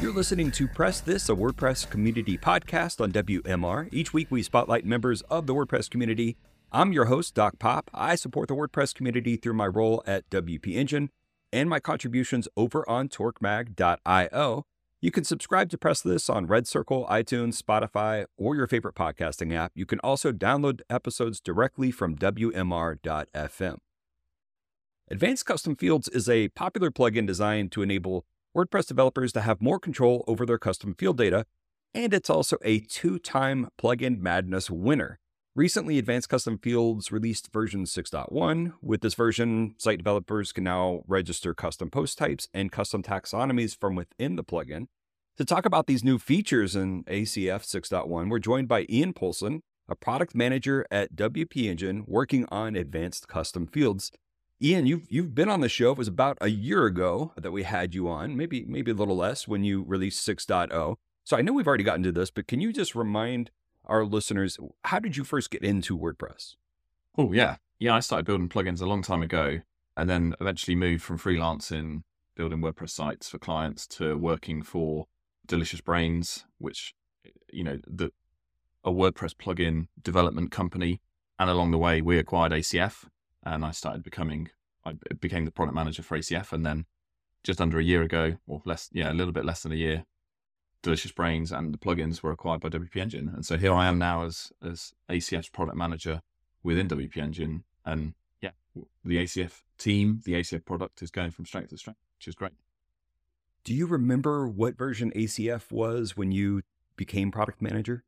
You're listening to Press This, a WordPress community podcast on WMR. Each week we spotlight members of the WordPress community. I'm your host, Doc Pop. I support the WordPress community through my role at WP Engine and my contributions over on torquemag.io. You can subscribe to Press This on Red Circle, iTunes, Spotify, or your favorite podcasting app. You can also download episodes directly from WMR.fm. Advanced Custom Fields is a popular plugin designed to enable WordPress developers to have more control over their custom field data, and it's also a two time Plugin Madness winner. Recently, Advanced Custom Fields released version 6.1. With this version, site developers can now register custom post types and custom taxonomies from within the plugin. To talk about these new features in ACF 6.1, we're joined by Iain Poulson, a product manager at WP Engine working on advanced custom fields. Iain, you've you've been on the show. It was about a year ago that we had you on, maybe maybe a little less when you released 6.0. So I know we've already gotten to this, but can you just remind our listeners how did you first get into WordPress? Oh yeah, yeah. I started building plugins a long time ago, and then eventually moved from freelancing, building WordPress sites for clients, to working for Delicious Brains, which you know the a WordPress plugin development company. And along the way, we acquired ACF, and I started becoming I became the product manager for ACF, and then just under a year ago, or less, yeah, a little bit less than a year, Delicious Brains and the plugins were acquired by WP Engine, and so here I am now as as ACF's product manager within WP Engine, and yeah, the ACF team, the ACF product is going from strength to strength, which is great. Do you remember what version ACF was when you became product manager?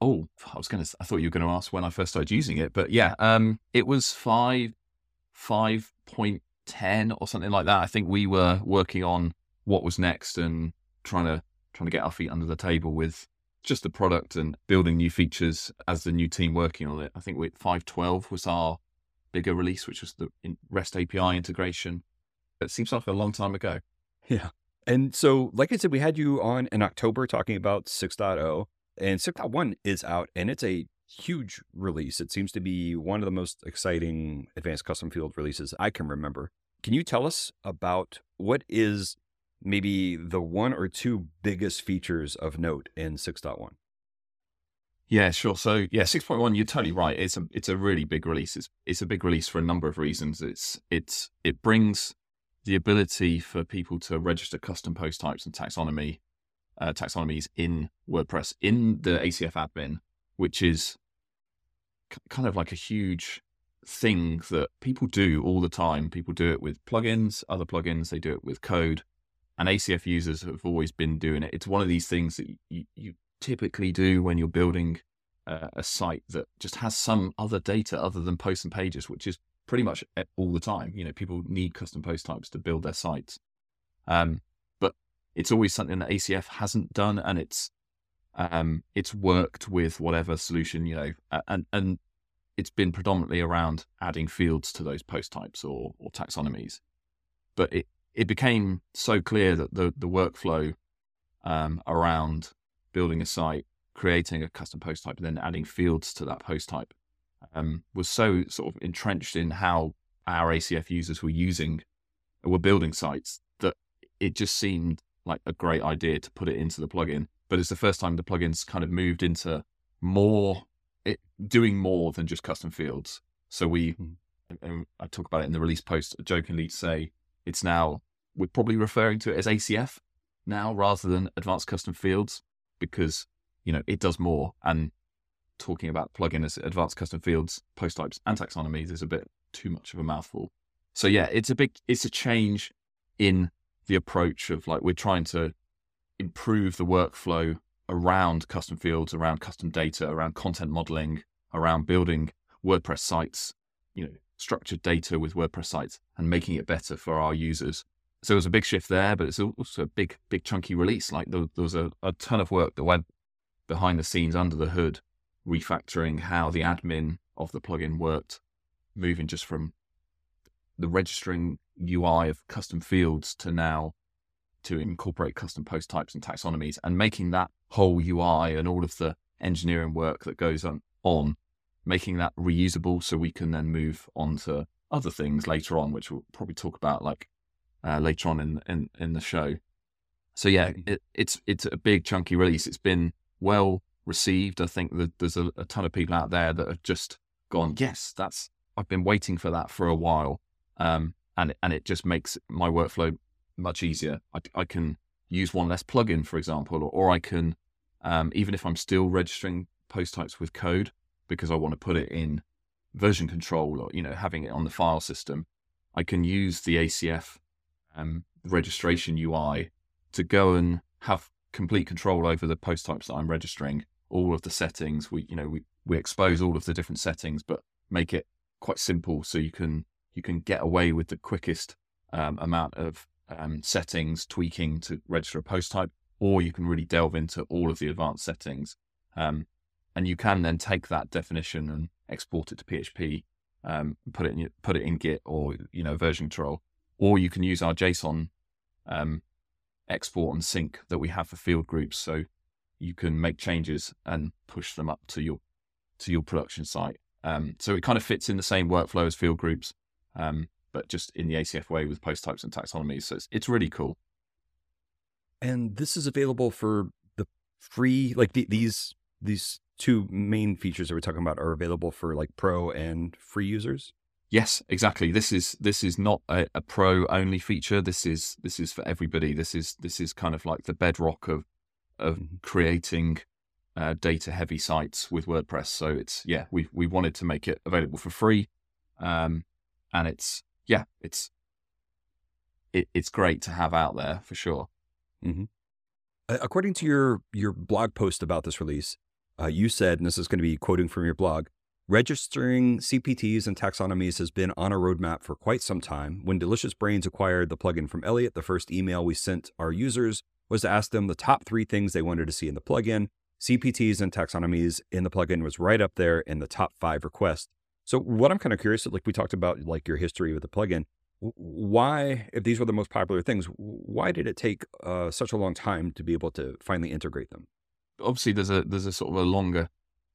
Oh, I was going to. I thought you were going to ask when I first started using it, but yeah, um, it was five, five point ten or something like that. I think we were working on what was next and trying to trying to get our feet under the table with just the product and building new features as the new team working on it. I think we five twelve was our bigger release, which was the REST API integration. It seems like a long time ago. Yeah. And so, like I said, we had you on in October talking about 6.0. And 6.1 is out and it's a huge release. It seems to be one of the most exciting advanced custom field releases I can remember. Can you tell us about what is maybe the one or two biggest features of note in 6.1? Yeah, sure. So yeah, 6.1, you're totally right. It's a it's a really big release. It's it's a big release for a number of reasons. It's it's it brings the ability for people to register custom post types and taxonomy uh, taxonomies in WordPress in the ACF admin, which is c- kind of like a huge thing that people do all the time. People do it with plugins, other plugins, they do it with code, and ACF users have always been doing it. It's one of these things that you, you typically do when you're building uh, a site that just has some other data other than posts and pages, which is pretty much all the time. You know, people need custom post types to build their sites. Um, it's always something that ACF hasn't done, and it's um, it's worked with whatever solution you know, and and it's been predominantly around adding fields to those post types or or taxonomies. But it it became so clear that the the workflow um, around building a site, creating a custom post type, and then adding fields to that post type um, was so sort of entrenched in how our ACF users were using were building sites that it just seemed like a great idea to put it into the plugin. But it's the first time the plugin's kind of moved into more, it, doing more than just custom fields. So we, hmm. and I talk about it in the release post, jokingly say it's now, we're probably referring to it as ACF now rather than advanced custom fields because, you know, it does more. And talking about plugin as advanced custom fields, post types, and taxonomies is a bit too much of a mouthful. So yeah, it's a big, it's a change in the approach of like we're trying to improve the workflow around custom fields, around custom data, around content modeling, around building WordPress sites, you know, structured data with WordPress sites and making it better for our users. So it was a big shift there, but it's also a big, big chunky release. Like there, there was a, a ton of work that went behind the scenes under the hood, refactoring how the admin of the plugin worked, moving just from the registering UI of custom fields to now to incorporate custom post types and taxonomies and making that whole UI and all of the engineering work that goes on, on making that reusable so we can then move on to other things later on, which we'll probably talk about like uh, later on in, in, in the show. So yeah, it, it's it's a big chunky release. It's been well received. I think that there's a, a ton of people out there that have just gone, yes, that's I've been waiting for that for a while, um, and and it just makes my workflow much easier. I, I can use one less plugin, for example, or, or I can um, even if I'm still registering post types with code because I want to put it in version control or you know having it on the file system, I can use the ACF um, registration UI to go and have complete control over the post types that I'm registering, all of the settings. We you know we we expose all of the different settings, but make it quite simple so you can you can get away with the quickest um, amount of um, settings tweaking to register a post type, or you can really delve into all of the advanced settings. Um, and you can then take that definition and export it to PHP, um, put it in put it in Git or you know version control, or you can use our JSON um, export and sync that we have for field groups, so you can make changes and push them up to your to your production site. Um, so it kind of fits in the same workflow as field groups, um, but just in the ACF way with post types and taxonomies. So it's, it's really cool. And this is available for the free, like the, these these two main features that we're talking about are available for like pro and free users. Yes, exactly. This is this is not a, a, pro only feature. This is this is for everybody. This is this is kind of like the bedrock of of mm-hmm. creating uh, data heavy sites with WordPress. So it's yeah, we we wanted to make it available for free, um, and it's yeah, it's it, it's great to have out there for sure. Mm-hmm. According to your your blog post about this release, uh, you said, and this is going to be quoting from your blog, registering CPTs and taxonomies has been on a roadmap for quite some time. When Delicious Brains acquired the plugin from Elliot, the first email we sent our users was to ask them the top three things they wanted to see in the plugin. CPTs and taxonomies in the plugin was right up there in the top five requests. So what I'm kind of curious, like we talked about, like your history with the plugin, why, if these were the most popular things, why did it take uh, such a long time to be able to finally integrate them? obviously there's a there's a sort of a longer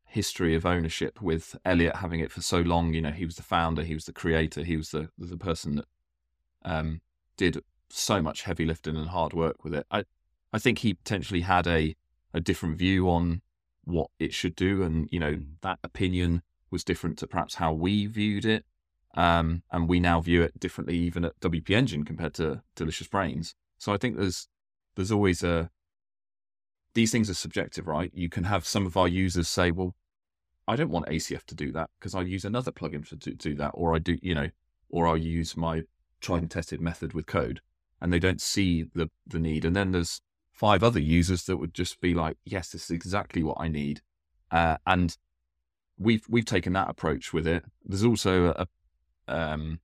history of ownership with Elliot having it for so long. You know, he was the founder, he was the creator, he was the the person that um, did so much heavy lifting and hard work with it. I I think he potentially had a a different view on what it should do, and you know that opinion was different to perhaps how we viewed it. Um, and we now view it differently, even at WP Engine compared to Delicious Brains. So I think there's there's always a these things are subjective, right? You can have some of our users say, well, I don't want ACF to do that because I use another plugin to do, do that, or I do, you know, or I'll use my tried and tested method with code, and they don't see the the need. And then there's five other users that would just be like, yes, this is exactly what I need, uh, and we've we've taken that approach with it. There's also a um,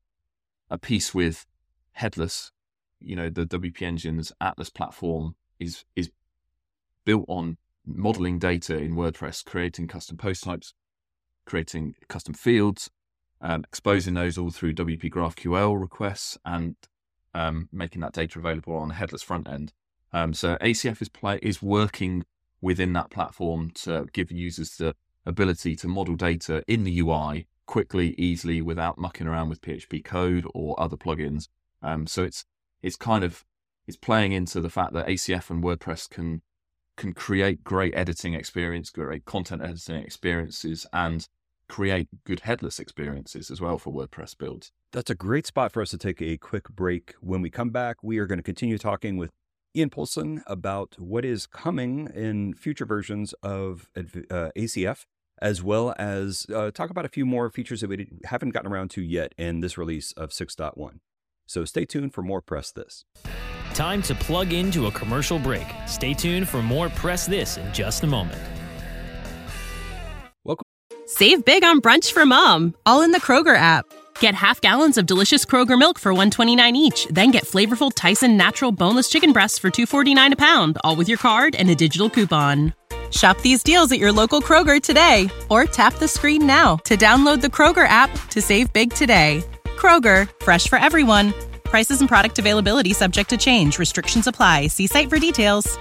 a piece with headless. You know, the WP Engine's Atlas platform is is built on modeling data in WordPress, creating custom post types, creating custom fields, um, exposing those all through WP GraphQL requests, and um, making that data available on a headless front end. Um, so ACF is play is working within that platform to give users the ability to model data in the UI quickly, easily, without mucking around with PHP code or other plugins. Um, so it's it's kind of it's playing into the fact that ACF and WordPress can can create great editing experience, great content editing experiences, and create good headless experiences as well for WordPress builds. That's a great spot for us to take a quick break. When we come back, we are going to continue talking with Iain Poulson about what is coming in future versions of uh, ACF, as well as uh, talk about a few more features that we haven't gotten around to yet in this release of 6.1. So stay tuned for more Press This. Time to plug into a commercial break. Stay tuned for more Press This in just a moment. Welcome. Save big on brunch for mom, all in the Kroger app. Get half gallons of delicious Kroger milk for 129 each, then get flavorful Tyson natural boneless chicken breasts for 249 a pound, all with your card and a digital coupon. Shop these deals at your local Kroger today or tap the screen now to download the Kroger app to save big today. Kroger, fresh for everyone. Prices and product availability subject to change. Restrictions apply. See site for details.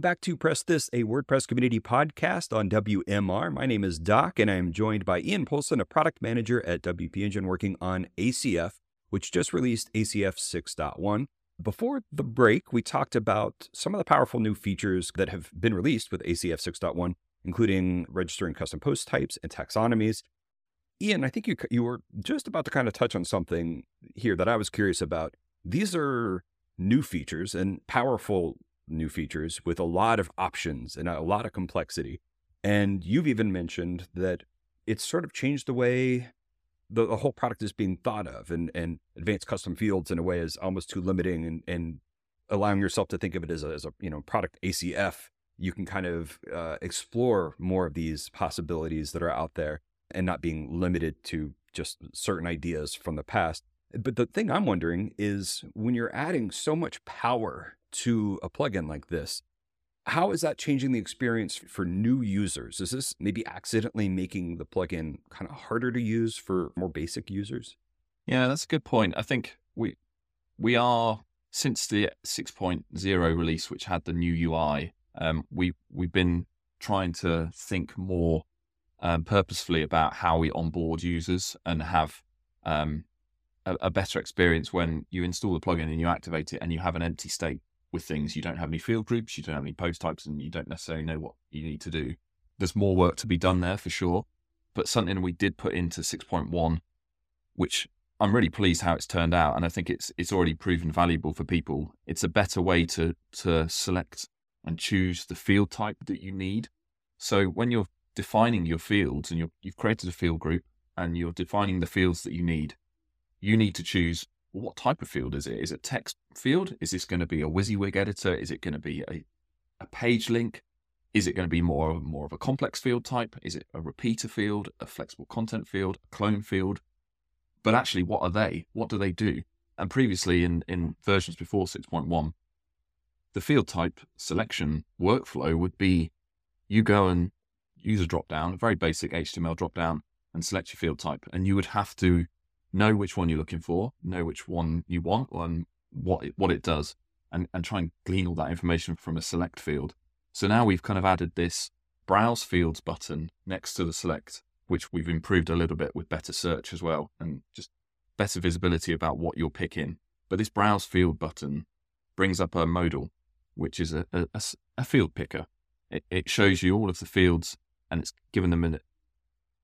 Back to Press This, a WordPress community podcast on WMR. My name is Doc, and I am joined by Iain Poulson, a product manager at WP Engine working on ACF, which just released ACF 6.1. Before the break, we talked about some of the powerful new features that have been released with ACF 6.1, including registering custom post types and taxonomies. Iain, I think you you were just about to kind of touch on something here that I was curious about. These are new features and powerful new features with a lot of options and a lot of complexity. And you've even mentioned that it's sort of changed the way the, the, whole product is being thought of and, and advanced custom fields in a way is almost too limiting and, and allowing yourself to think of it as a, as a you know product ACF. You can kind of uh, explore more of these possibilities that are out there and not being limited to just certain ideas from the past. But the thing I'm wondering is when you're adding so much power to a plugin like this, how is that changing the experience for new users? Is this maybe accidentally making the plugin kind of harder to use for more basic users? Yeah, that's a good point. I think we we are since the 6.0 release, which had the new UI, um, we we've been trying to think more um, purposefully about how we onboard users and have um, a, a, better experience when you install the plugin and you activate it and you have an empty state with things. You don't have any field groups, you don't have any post types, and you don't necessarily know what you need to do. There's more work to be done there for sure, but something we did put into 6.1, which I'm really pleased how it's turned out, and I think it's it's already proven valuable for people. It's a better way to to select and choose the field type that you need. So when you're defining your fields and you you've created a field group and you're defining the fields that you need, you need to choose what type of field is it? Is it text field? Is this going to be a WYSIWYG editor? Is it going to be a, a page link? Is it going to be more, more of a complex field type? Is it a repeater field, a flexible content field, a clone field? But actually, what are they? What do they do? And previously, in, in versions before 6.1, the field type selection workflow would be you go and use a drop down, a very basic HTML drop down, and select your field type. And you would have to know which one you're looking for, know which one you want, and what it, what it does, and, and try and glean all that information from a select field. So now we've kind of added this browse fields button next to the select, which we've improved a little bit with better search as well, and just better visibility about what you're picking. But this browse field button brings up a modal, which is a, a, a field picker. It, it shows you all of the fields and it's given them a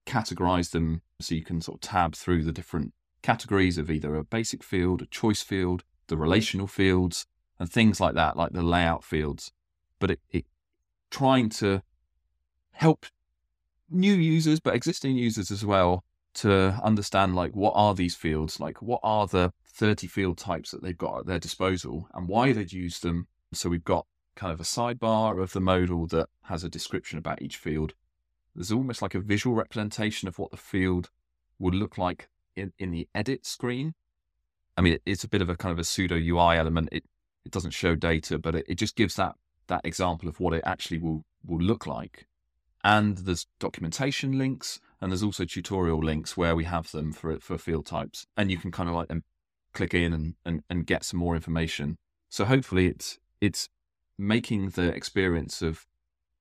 categorize them so you can sort of tab through the different categories of either a basic field, a choice field, the relational fields, and things like that, like the layout fields. But it, it trying to help new users, but existing users as well, to understand like what are these fields, like what are the 30 field types that they've got at their disposal and why they'd use them. So we've got kind of a sidebar of the modal that has a description about each field. There's almost like a visual representation of what the field would look like in, in the edit screen. I mean, it, it's a bit of a kind of a pseudo UI element. It it doesn't show data, but it, it just gives that that example of what it actually will will look like. And there's documentation links, and there's also tutorial links where we have them for for field types, and you can kind of like them click in and, and, and get some more information. So hopefully it's it's making the experience of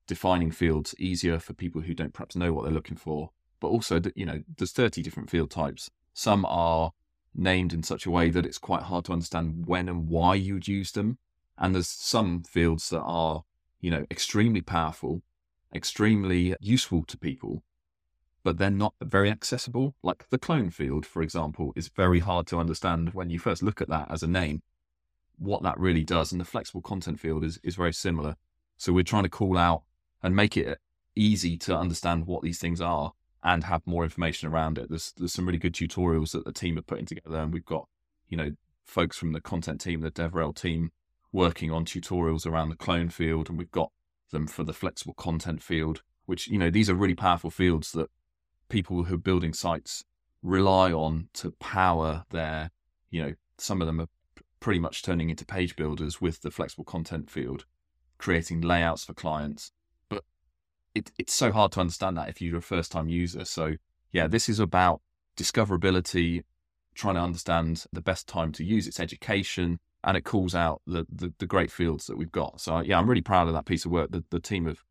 defining fields easier for people who don't perhaps know what they're looking for. But also you know there's 30 different field types. Some are named in such a way that it's quite hard to understand when and why you'd use them. And there's some fields that are you know extremely powerful extremely useful to people but they're not very accessible. Like the clone field for example is very hard to understand when you first look at that as a name what that really does. And the flexible content field is, is very similar. So we're trying to call out and make it easy to understand what these things are and have more information around it. There's there's some really good tutorials that the team are putting together, and we've got you know folks from the content team, the DevRel team, working on tutorials around the clone field, and we've got them for the flexible content field. which you know these are really powerful fields that people who are building sites rely on to power their, you know, some of them are pretty much turning into page builders with the flexible content field, creating layouts for clients. It, it's so hard to understand that if you're a first time user. So, yeah, this is about discoverability, trying to understand the best time to use its education, and it calls out the, the, the great fields that we've got. So, yeah, I'm really proud of that piece of work. The, the team have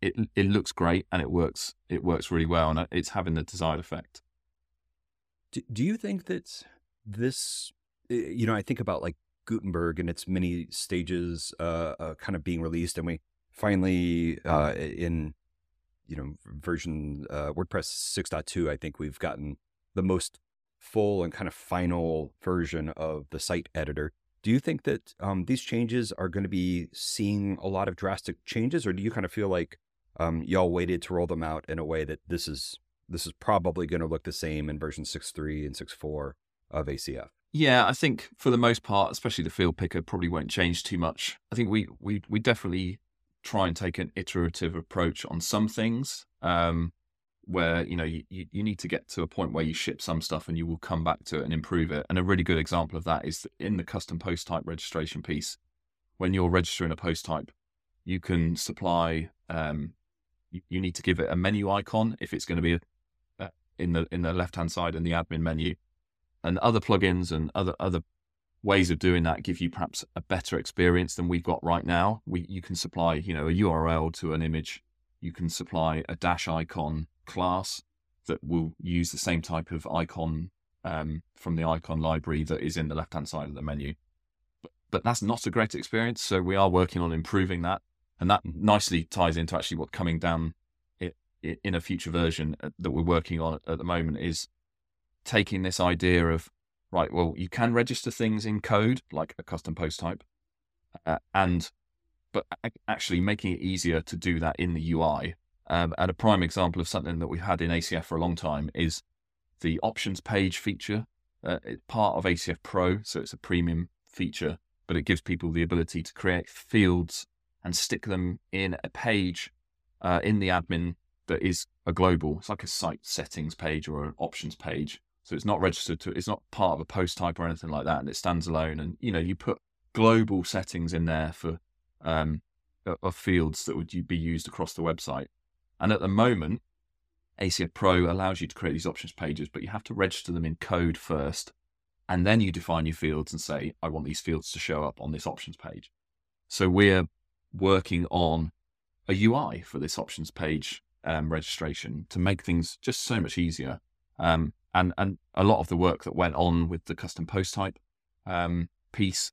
it it looks great and it works it works really well and it's having the desired effect. Do, do you think that this, you know, I think about like Gutenberg and its many stages uh, uh, kind of being released, and we finally uh, in you know version uh, WordPress 6.2, I think we've gotten the most full and kind of final version of the site editor. Do you think that um, these changes are going to be seeing a lot of drastic changes, or do you kind of feel like um, y'all waited to roll them out in a way that this is this is probably going to look the same in version 6.3 and 6.4 of ACF. Yeah, I think for the most part, especially the field picker, probably won't change too much. I think we we we definitely try and take an iterative approach on some things, um, where you know you, you need to get to a point where you ship some stuff and you will come back to it and improve it. And a really good example of that is in the custom post type registration piece. When you're registering a post type, you can supply. Um, you, you need to give it a menu icon if it's going to be a, in the in the left hand side in the admin menu, and other plugins and other other ways of doing that give you perhaps a better experience than we've got right now. We you can supply you know a URL to an image, you can supply a dash icon class that will use the same type of icon um, from the icon library that is in the left hand side of the menu. But, but that's not a great experience, so we are working on improving that, and that nicely ties into actually what coming down in a future version uh, that we're working on at the moment is taking this idea of right well you can register things in code like a custom post type uh, and but actually making it easier to do that in the ui um, and a prime example of something that we've had in acf for a long time is the options page feature uh, it's part of acf pro so it's a premium feature but it gives people the ability to create fields and stick them in a page uh, in the admin that is a global. It's like a site settings page or an options page. So it's not registered to. It's not part of a post type or anything like that, and it stands alone. And you know, you put global settings in there for um, of fields that would be used across the website. And at the moment, ACF Pro allows you to create these options pages, but you have to register them in code first, and then you define your fields and say, I want these fields to show up on this options page. So we're working on a UI for this options page um, registration to make things just so much easier. Um, and and a lot of the work that went on with the custom post type um, piece,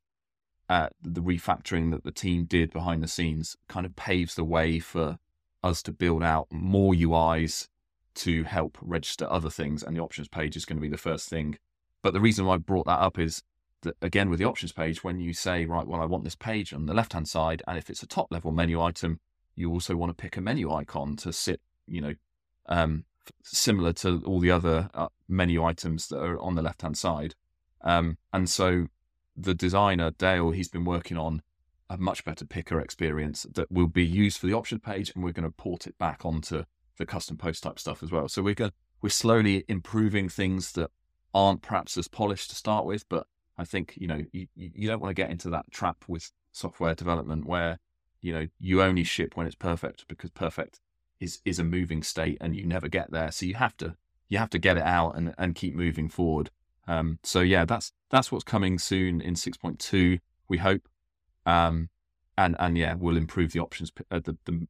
uh, the refactoring that the team did behind the scenes, kind of paves the way for us to build out more UIs to help register other things. And the options page is going to be the first thing. But the reason why I brought that up is that again with the options page, when you say right, well, I want this page on the left hand side, and if it's a top level menu item, you also want to pick a menu icon to sit, you know, um, similar to all the other uh, menu items that are on the left hand side. Um, and so the designer, Dale, he's been working on a much better picker experience that will be used for the option page, and we're going to port it back onto the custom post type stuff as well. So we're going we're slowly improving things that aren't perhaps as polished to start with, but I think you know you, you don't want to get into that trap with software development where you know you only ship when it's perfect because perfect is is a moving state and you never get there so you have to you have to get it out and and keep moving forward. Um, so yeah that's that's what's coming soon in 6.2 we hope. Um, and and yeah we'll improve the options uh, the, the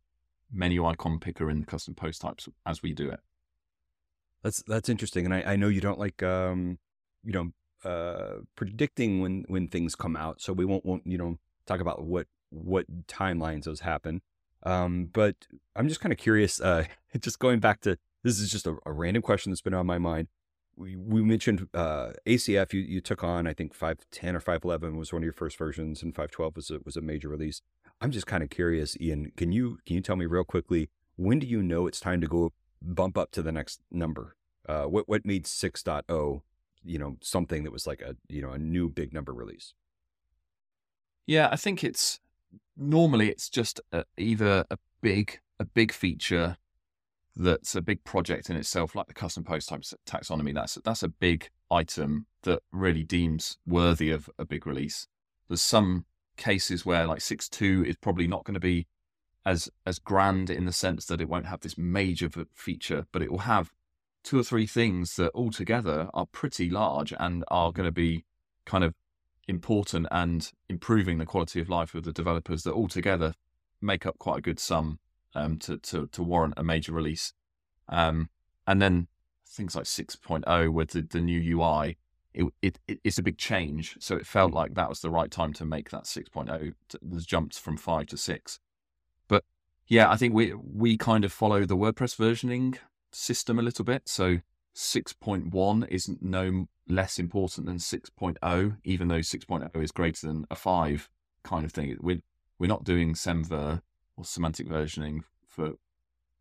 menu icon picker in the custom post types as we do it. That's that's interesting and i, I know you don't like um you know uh predicting when when things come out so we won't won't you know talk about what what timelines those happen. Um, but I'm just kind of curious, uh, just going back to this is just a, a, random question that's been on my mind. We, we mentioned uh, ACF you, you took on, I think 510 or 511 was one of your first versions and 512 was a, was a major release. I'm just kind of curious, Iain, can you, can you tell me real quickly, when do you know it's time to go bump up to the next number? Uh, what, what made 6.0, you know, something that was like a, you know, a new big number release? Yeah, I think it's normally it's just a, either a big a big feature that's a big project in itself, like the custom post taxonomy. That's that's a big item that really deems worthy of a big release. There's some cases where like 6.2 is probably not going to be as as grand in the sense that it won't have this major feature, but it will have two or three things that altogether are pretty large and are going to be kind of important and improving the quality of life of the developers that altogether make up quite a good sum um, to, to, to warrant a major release. Um, and then things like 6.0 with the, the new UI, it, it, it's a big change. So it felt like that was the right time to make that 6.0. There's jumps from 5 to 6. But yeah, I think we we kind of follow the WordPress versioning system a little bit. So 6.1 isn't no less important than 6.0, even though 6.0 is greater than a 5 kind of thing. We're, we're not doing semver or semantic versioning for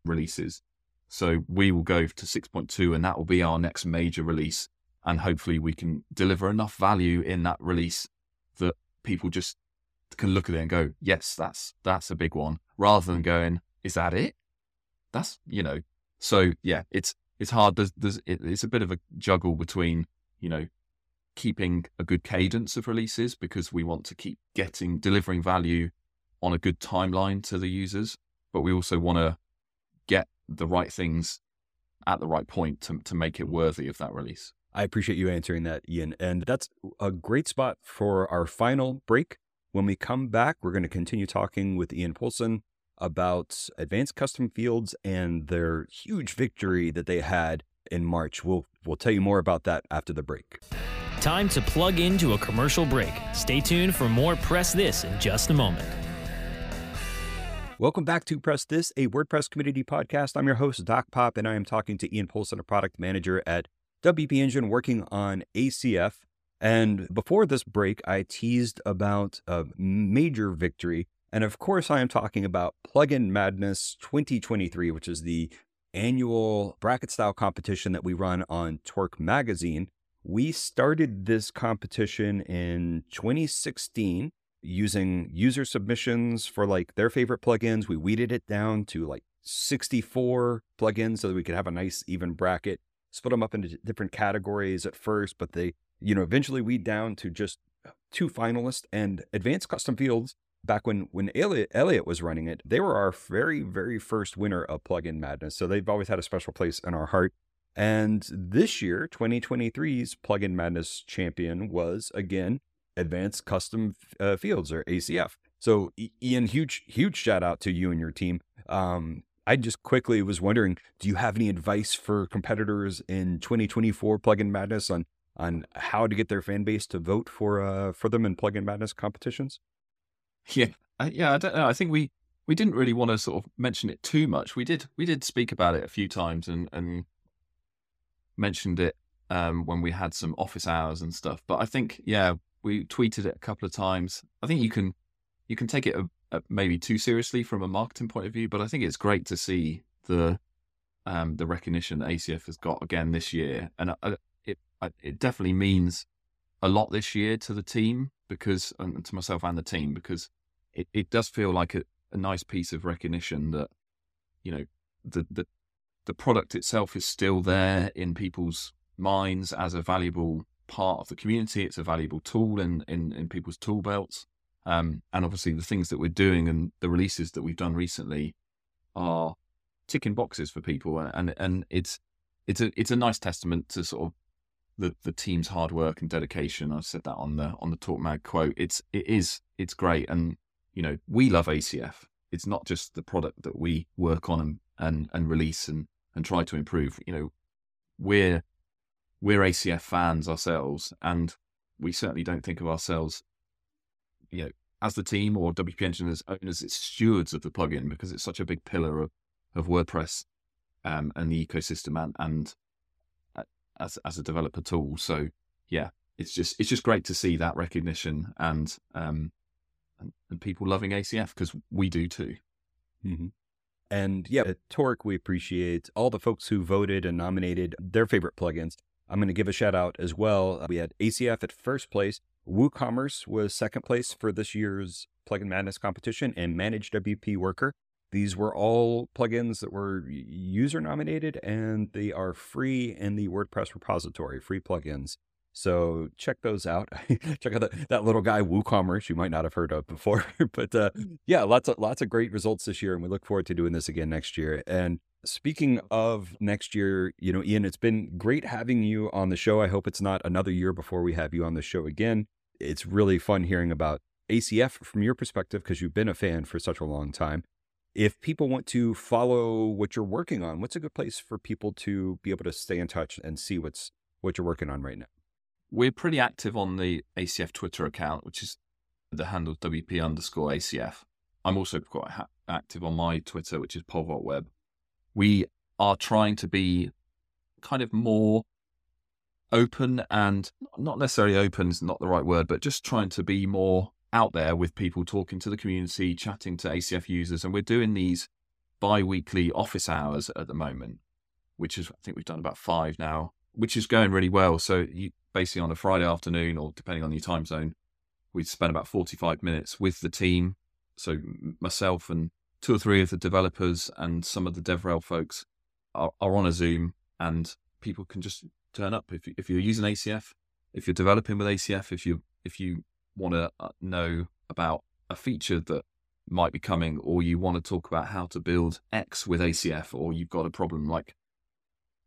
releases. So we will go to 6.2 and that will be our next major release. And hopefully we can deliver enough value in that release that people just can look at it and go, yes, that's, that's a big one rather than going, is that it? That's, you know, so yeah, it's, it's hard. There's, there's, it, it's a bit of a juggle between, you know, keeping a good cadence of releases because we want to keep getting, delivering value on a good timeline to the users, but we also want to get the right things at the right point to, to make it worthy of that release. I appreciate you answering that, Iain. And that's a great spot for our final break. When we come back, we're going to continue talking with Iain Poulson about advanced custom fields and their huge victory that they had in March. We'll we'll tell you more about that after the break. Time to plug into a commercial break. Stay tuned for more Press This in just a moment. Welcome back to Press This, a WordPress community podcast. I'm your host, Doc Pop, and I am talking to Iain Poulson, a product manager at WP Engine, working on ACF. And before this break, I teased about a major victory. And of course, I am talking about Plugin Madness 2023, which is the annual bracket style competition that we run on Torque Magazine. We started this competition in 2016 using user submissions for like their favorite plugins. We weeded it down to like 64 plugins so that we could have a nice even bracket. Split them up into different categories at first, but they, you know, eventually weed down to just two finalists and advanced custom fields. Back when when Elliot, Elliot was running it, they were our very very first winner of Plugin Madness. So they've always had a special place in our heart. And this year, 2023's Plugin Madness champion was again advanced custom uh, fields or ACF. So Iain, huge, huge shout out to you and your team. Um, I just quickly was wondering, do you have any advice for competitors in 2024 Plugin Madness on on how to get their fan base to vote for uh, for them in Plugin Madness competitions? Yeah, I, yeah, I don't know. I think we we didn't really want to sort of mention it too much. We did we did speak about it a few times and and mentioned it um, when we had some office hours and stuff. But I think yeah, we tweeted it a couple of times. I think you can you can take it a, a, maybe too seriously from a marketing point of view, but I think it's great to see the um, the recognition ACF has got again this year, and uh, it it definitely means a lot this year to the team because and to myself and the team because it, it does feel like a, a nice piece of recognition that you know the the the product itself is still there in people's minds as a valuable part of the community. It's a valuable tool in, in, in people's tool belts. Um, and obviously, the things that we're doing and the releases that we've done recently are ticking boxes for people, and and it's it's a it's a nice testament to sort of the the team's hard work and dedication. I said that on the on the Torque Mag quote. It's it is it's great, and you know we love ACF. It's not just the product that we work on and and, and release and and try to improve. You know, we're we're ACF fans ourselves, and we certainly don't think of ourselves, you know, as the team or WP Engine as owners, it's stewards of the plugin because it's such a big pillar of, of WordPress um, and the ecosystem and, and uh, as as a developer tool. So yeah, it's just it's just great to see that recognition and um and, and people loving ACF because we do too. Mm-hmm. And yeah, at Torque, we appreciate all the folks who voted and nominated their favorite plugins. I'm going to give a shout out as well. Uh, we had ACF at first place. WooCommerce was second place for this year's Plugin Madness competition, and ManageWP Worker These were all plugins that were user nominated and they are free in the WordPress repository, free plugins. So check those out. check out that, that little guy WooCommerce you might not have heard of before. but uh, yeah, lots of lots of great results this year, and we look forward to doing this again next year. And speaking of next year, you know, Iain, it's been great having you on the show. I hope it's not another year before we have you on the show again. It's really fun hearing about ACF from your perspective because you've been a fan for such a long time. If people want to follow what you're working on, what's a good place for people to be able to stay in touch and see what's what you're working on right now? We're pretty active on the ACF Twitter account, which is the handle WP underscore ACF. I'm also quite ha- active on my Twitter, which is Web. We are trying to be kind of more open and not necessarily open is not the right word, but just trying to be more out there with people talking to the community, chatting to ACF users. And we're doing these bi weekly office hours at the moment, which is, I think we've done about five now, which is going really well. So you basically on a Friday afternoon, or depending on your time zone, we spend about 45 minutes with the team. So myself and two or three of the developers and some of the DevRel folks are, are on a Zoom and people can just turn up if, if you're using ACF, if you're developing with ACF, if you if you want to uh, know about a feature that might be coming, or you want to talk about how to build X with ACF, or you've got a problem like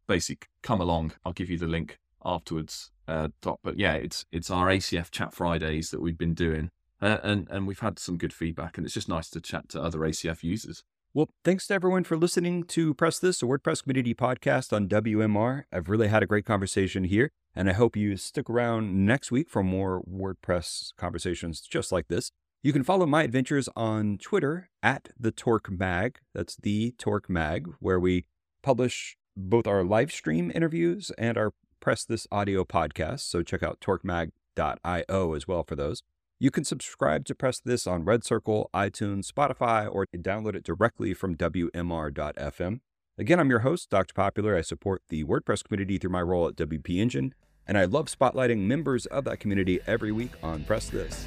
basic, come along. I'll give you the link afterwards. Uh, but yeah, it's it's our ACF Chat Fridays that we've been doing, uh, and and we've had some good feedback, and it's just nice to chat to other ACF users. Well, thanks to everyone for listening to Press This, a WordPress community podcast on WMR. I've really had a great conversation here, and I hope you stick around next week for more WordPress conversations just like this. You can follow my adventures on Twitter at the Torque Mag. That's the Torque Mag, where we publish both our live stream interviews and our Press This audio podcast. So check out torquemag.io as well for those. You can subscribe to Press This on Red Circle, iTunes, Spotify, or download it directly from WMR.fm. Again, I'm your host, Dr. Popular. I support the WordPress community through my role at WP Engine, and I love spotlighting members of that community every week on Press This.